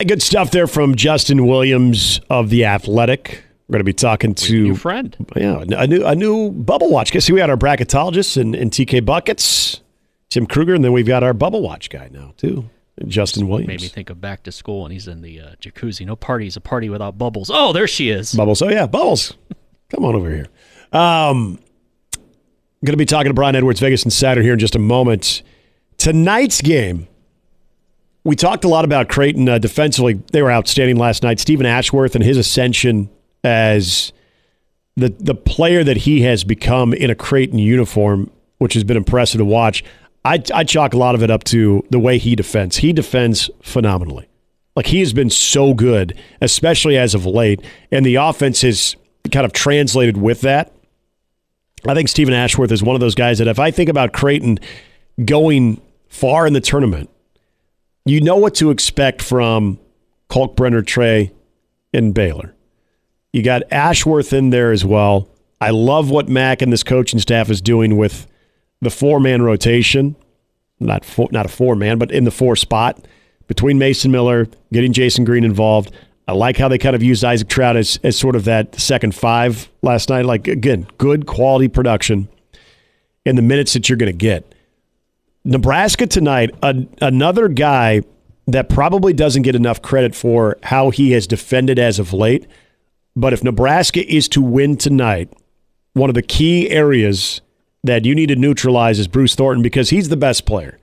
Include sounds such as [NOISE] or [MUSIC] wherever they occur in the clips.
Good stuff there from Justin Williams of the Athletic. We're going to be talking to a new friend. Yeah, a new a new bubble watch. Guess we had our bracketologist and, and TK buckets, Tim Kruger, and then we've got our bubble watch guy now too, Justin Williams. Made me think of back to school, and he's in the uh, jacuzzi. No party is a party without bubbles. Oh, there she is. Bubbles. Oh yeah, bubbles. Come on over here. Um, going to be talking to Brian Edwards, Vegas and Insider here in just a moment. Tonight's game we talked a lot about Creighton uh, defensively. They were outstanding last night. Stephen Ashworth and his ascension as the the player that he has become in a Creighton uniform, which has been impressive to watch. I, I chalk a lot of it up to the way he defends. He defends phenomenally. Like he has been so good, especially as of late, and the offense has kind of translated with that. I think Stephen Ashworth is one of those guys that if I think about Creighton going far in the tournament, you know what to expect from Kalkbrenner, Trey, and Baylor. You got Ashworth in there as well. I love what Mac and this coaching staff is doing with the four man rotation. Not four, not a four man, but in the four spot between Mason Miller, getting Jasen Green involved. I like how they kind of used Isaac Traudt as, as sort of that second five last night. Like, again, good quality production in the minutes that you're going to get. Nebraska tonight, a, another guy that probably doesn't get enough credit for how he has defended as of late. But if Nebraska is to win tonight, one of the key areas that you need to neutralize is Bruce Thornton because he's the best player.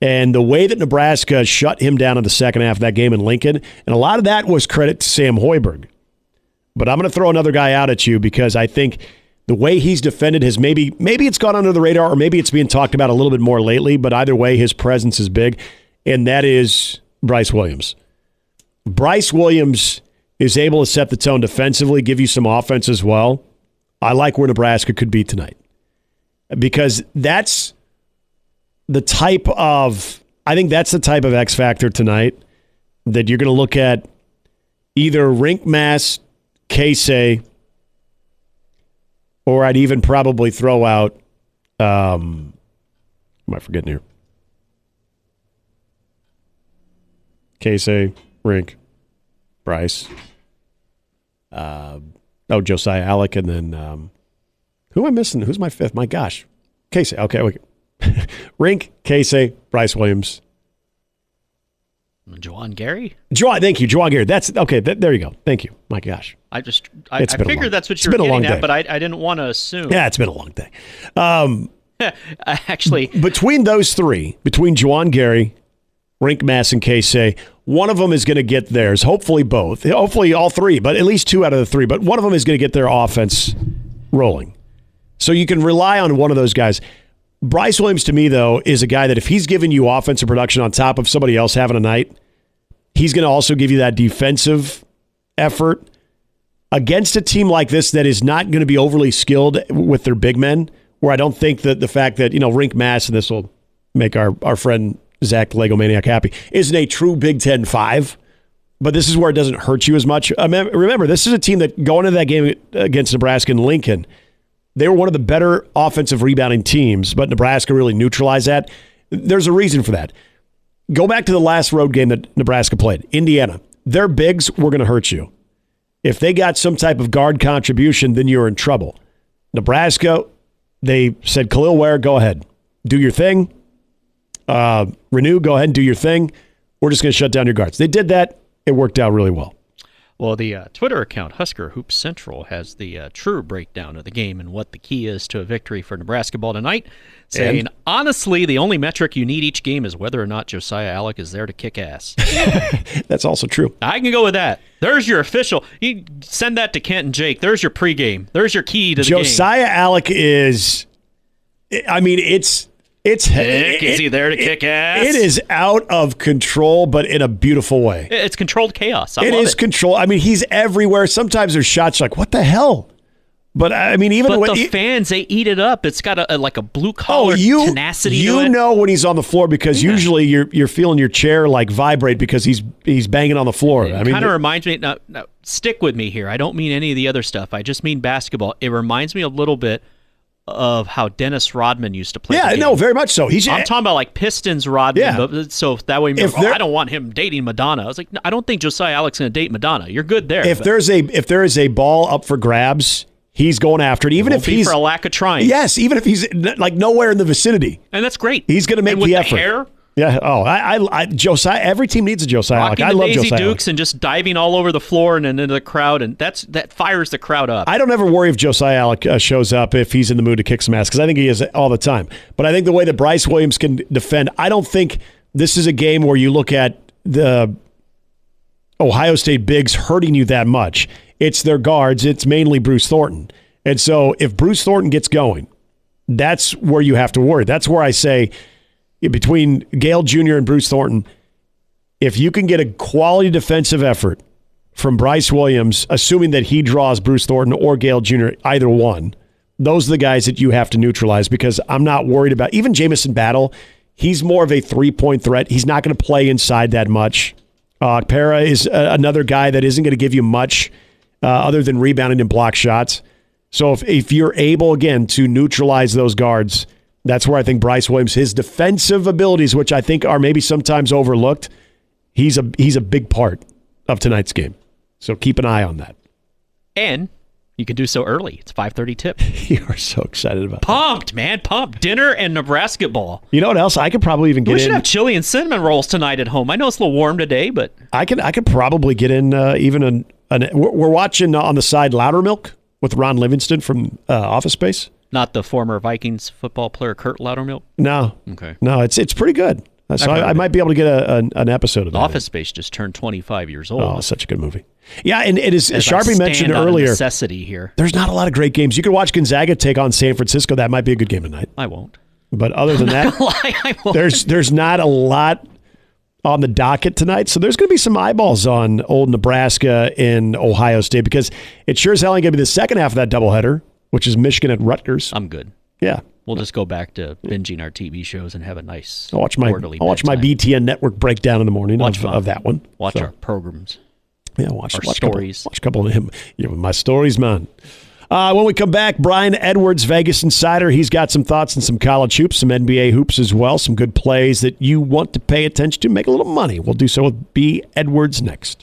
And the way that Nebraska shut him down in the second half of that game in Lincoln, and a lot of that was credit to Sam Hoiberg. But I'm going to throw another guy out at you because I think the way he's defended has maybe maybe it's gone under the radar or maybe it's being talked about a little bit more lately, but either way his presence is big and that is Bryce Williams. Bryce Williams is able to set the tone defensively, give you some offense as well. I like where Nebraska could be tonight. Because that's the type of I think that's the type of X factor tonight that you're going to look at either Rienk Mast, Keisei, or I'd even probably throw out. Um, am I forgetting here? Keisei, Rienk, Bryce. Uh, oh, Josiah Allick, and then um, who am I missing? Who's my fifth? My gosh, Keisei. Okay, okay. [LAUGHS] Rienk, Keisei, Bryce Williams, Juwan Gary? Juwan, thank you, Juwan Gary. That's okay. Th- there you go. Thank you. My gosh. I just I, I figured long, that's what you were getting at, but I, I didn't want to assume. Yeah, it's been a long day. Um, [LAUGHS] Actually, between those three, between Juwan Gary, Rienk Mast, and Keisei, one of them is going to get theirs. Hopefully, both. Hopefully, all three, but at least two out of the three. But one of them is going to get their offense rolling. So you can rely on one of those guys. Bryce Williams, to me, though, is a guy that if he's giving you offensive production on top of somebody else having a night, he's going to also give you that defensive effort against a team like this that is not going to be overly skilled with their big men. Where I don't think that the fact that, you know, Rienk Mast and this will make our, our friend Zach Lego Maniac happy, isn't a true Big Ten five. But this is where it doesn't hurt you as much. Remember, this is a team that going into that game against Nebraska and Lincoln – they were one of the better offensive rebounding teams, but Nebraska really neutralized that. There's a reason for that. Go back to the last road game that Nebraska played, Indiana. Their bigs were going to hurt you. If they got some type of guard contribution, then you're in trouble. Nebraska, they said, Kel'el Ware, go ahead. Do your thing. Uh, Reneau, go ahead and do your thing. We're just going to shut down your guards. They did that. It worked out really well. Well, the uh, Twitter account Husker Hoops Central has the uh, true breakdown of the game and what the key is to a victory for Nebrasketball tonight. Saying and? honestly, the only metric you need each game is whether or not Josiah Allick is there to kick ass. [LAUGHS] That's also true. I can go with that. There's your official. You send that to Kent and Jake. There's your pregame. There's your key to the Josiah game. Allick is. I mean, it's it's Heck, is he there to kick ass? It is out of control, but in a beautiful way. It's controlled chaos. I it is it. control. I mean, he's everywhere. Sometimes there's shots like, what the hell? But uh, I mean, even but when the he, fans they eat it up. It's got a, a like a blue collar oh, you, tenacity. You know when he's on the floor because yeah. usually you're you're feeling your chair like vibrate because he's he's banging on the floor. It I mean, kind of reminds me. Now, now, stick with me here. I don't mean any of the other stuff. I just mean basketball. It reminds me a little bit of how Dennis Rodman used to play. Yeah, no, very much so. He's I'm talking about like Pistons Rodman. Yeah. But, so that way, oh, I don't want him dating Madonna. I was like, no, I don't think Josiah Allick's going to date Madonna. You're good there. if but there's a if there is a ball up for grabs, he's going after it. Even won't if he's for a lack of trying. yes, even if he's like nowhere in the vicinity, and that's great. he's going to make and with the the effort. hair, Yeah. Oh, I, I, I Josiah. Every team needs a Josiah. Rocking I love Daisy Josiah. Dukes and just diving all over the floor and, and into the crowd, and that's that fires the crowd up. I don't ever worry if Josiah Allick uh, shows up if he's in the mood to kick some ass because I think he is all the time. But I think the way that Bryce Williams can defend, I don't think this is a game where you look at the Ohio State bigs hurting you that much. It's their guards. It's mainly Bruce Thornton. And so if Bruce Thornton gets going, that's where you have to worry. That's where I say between Gayle Jr. and Bruce Thornton, if you can get a quality defensive effort from Bryce Williams, assuming that he draws Bruce Thornton or Gayle Jr., either one, those are the guys that you have to neutralize because I'm not worried about even Jamison Battle. He's more of a three point threat. He's not going to play inside that much. Uh, Para is another guy that isn't going to give you much uh, other than rebounding and block shots. So if, if you're able again to neutralize those guards, that's where I think Bryce Williams, his defensive abilities, which I think are maybe sometimes overlooked, he's a he's a big part of tonight's game. So keep an eye on that. and you can do so early. It's 5:30 tip. [LAUGHS] You are so excited about. That. Pumped, man, pumped. Dinner and Nebrasketball. You know what else? I could probably even get. We should in. have chili and cinnamon rolls tonight at home. I know it's a little warm today, but I could I could probably get in uh, even an, an we're, we're watching on the side Loudermilk with Ron Livingston from uh, Office Space. Not the former Vikings football player Kurt Loudermilk. No, Okay. no, it's it's pretty good. So I, I might be able to get a, an, an episode of that. Office Space just turned 25 years old. Oh, such a good movie. Yeah, and it is As Sharpie mentioned on earlier. necessity here. There's not a lot of great games. You could watch Gonzaga take on San Francisco. That might be a good game tonight. I won't. But other than [LAUGHS] that, [LAUGHS] Lie, there's there's not a lot on the docket tonight. So there's going to be some eyeballs on old Nebraska and Ohio State because it sure as hell ain't going to be the second half of that doubleheader, which is Michigan at Rutgers. I'm good. yeah. We'll just go back to binging our TV shows and have a nice I'll watch my orderly I'll watch my. BTN network breakdown in the morning Watch of, of that one. Watch So, our programs. yeah, watch, our watch a couple- stories. watch a couple of him. Yeah, my stories, man. Uh, when we come back, Brian Edwards, Vegas Insider. He's got some thoughts and some college hoops, some NBA hoops as well, some good plays that you want to pay attention to, make a little money. We'll do so with B. Edwards next.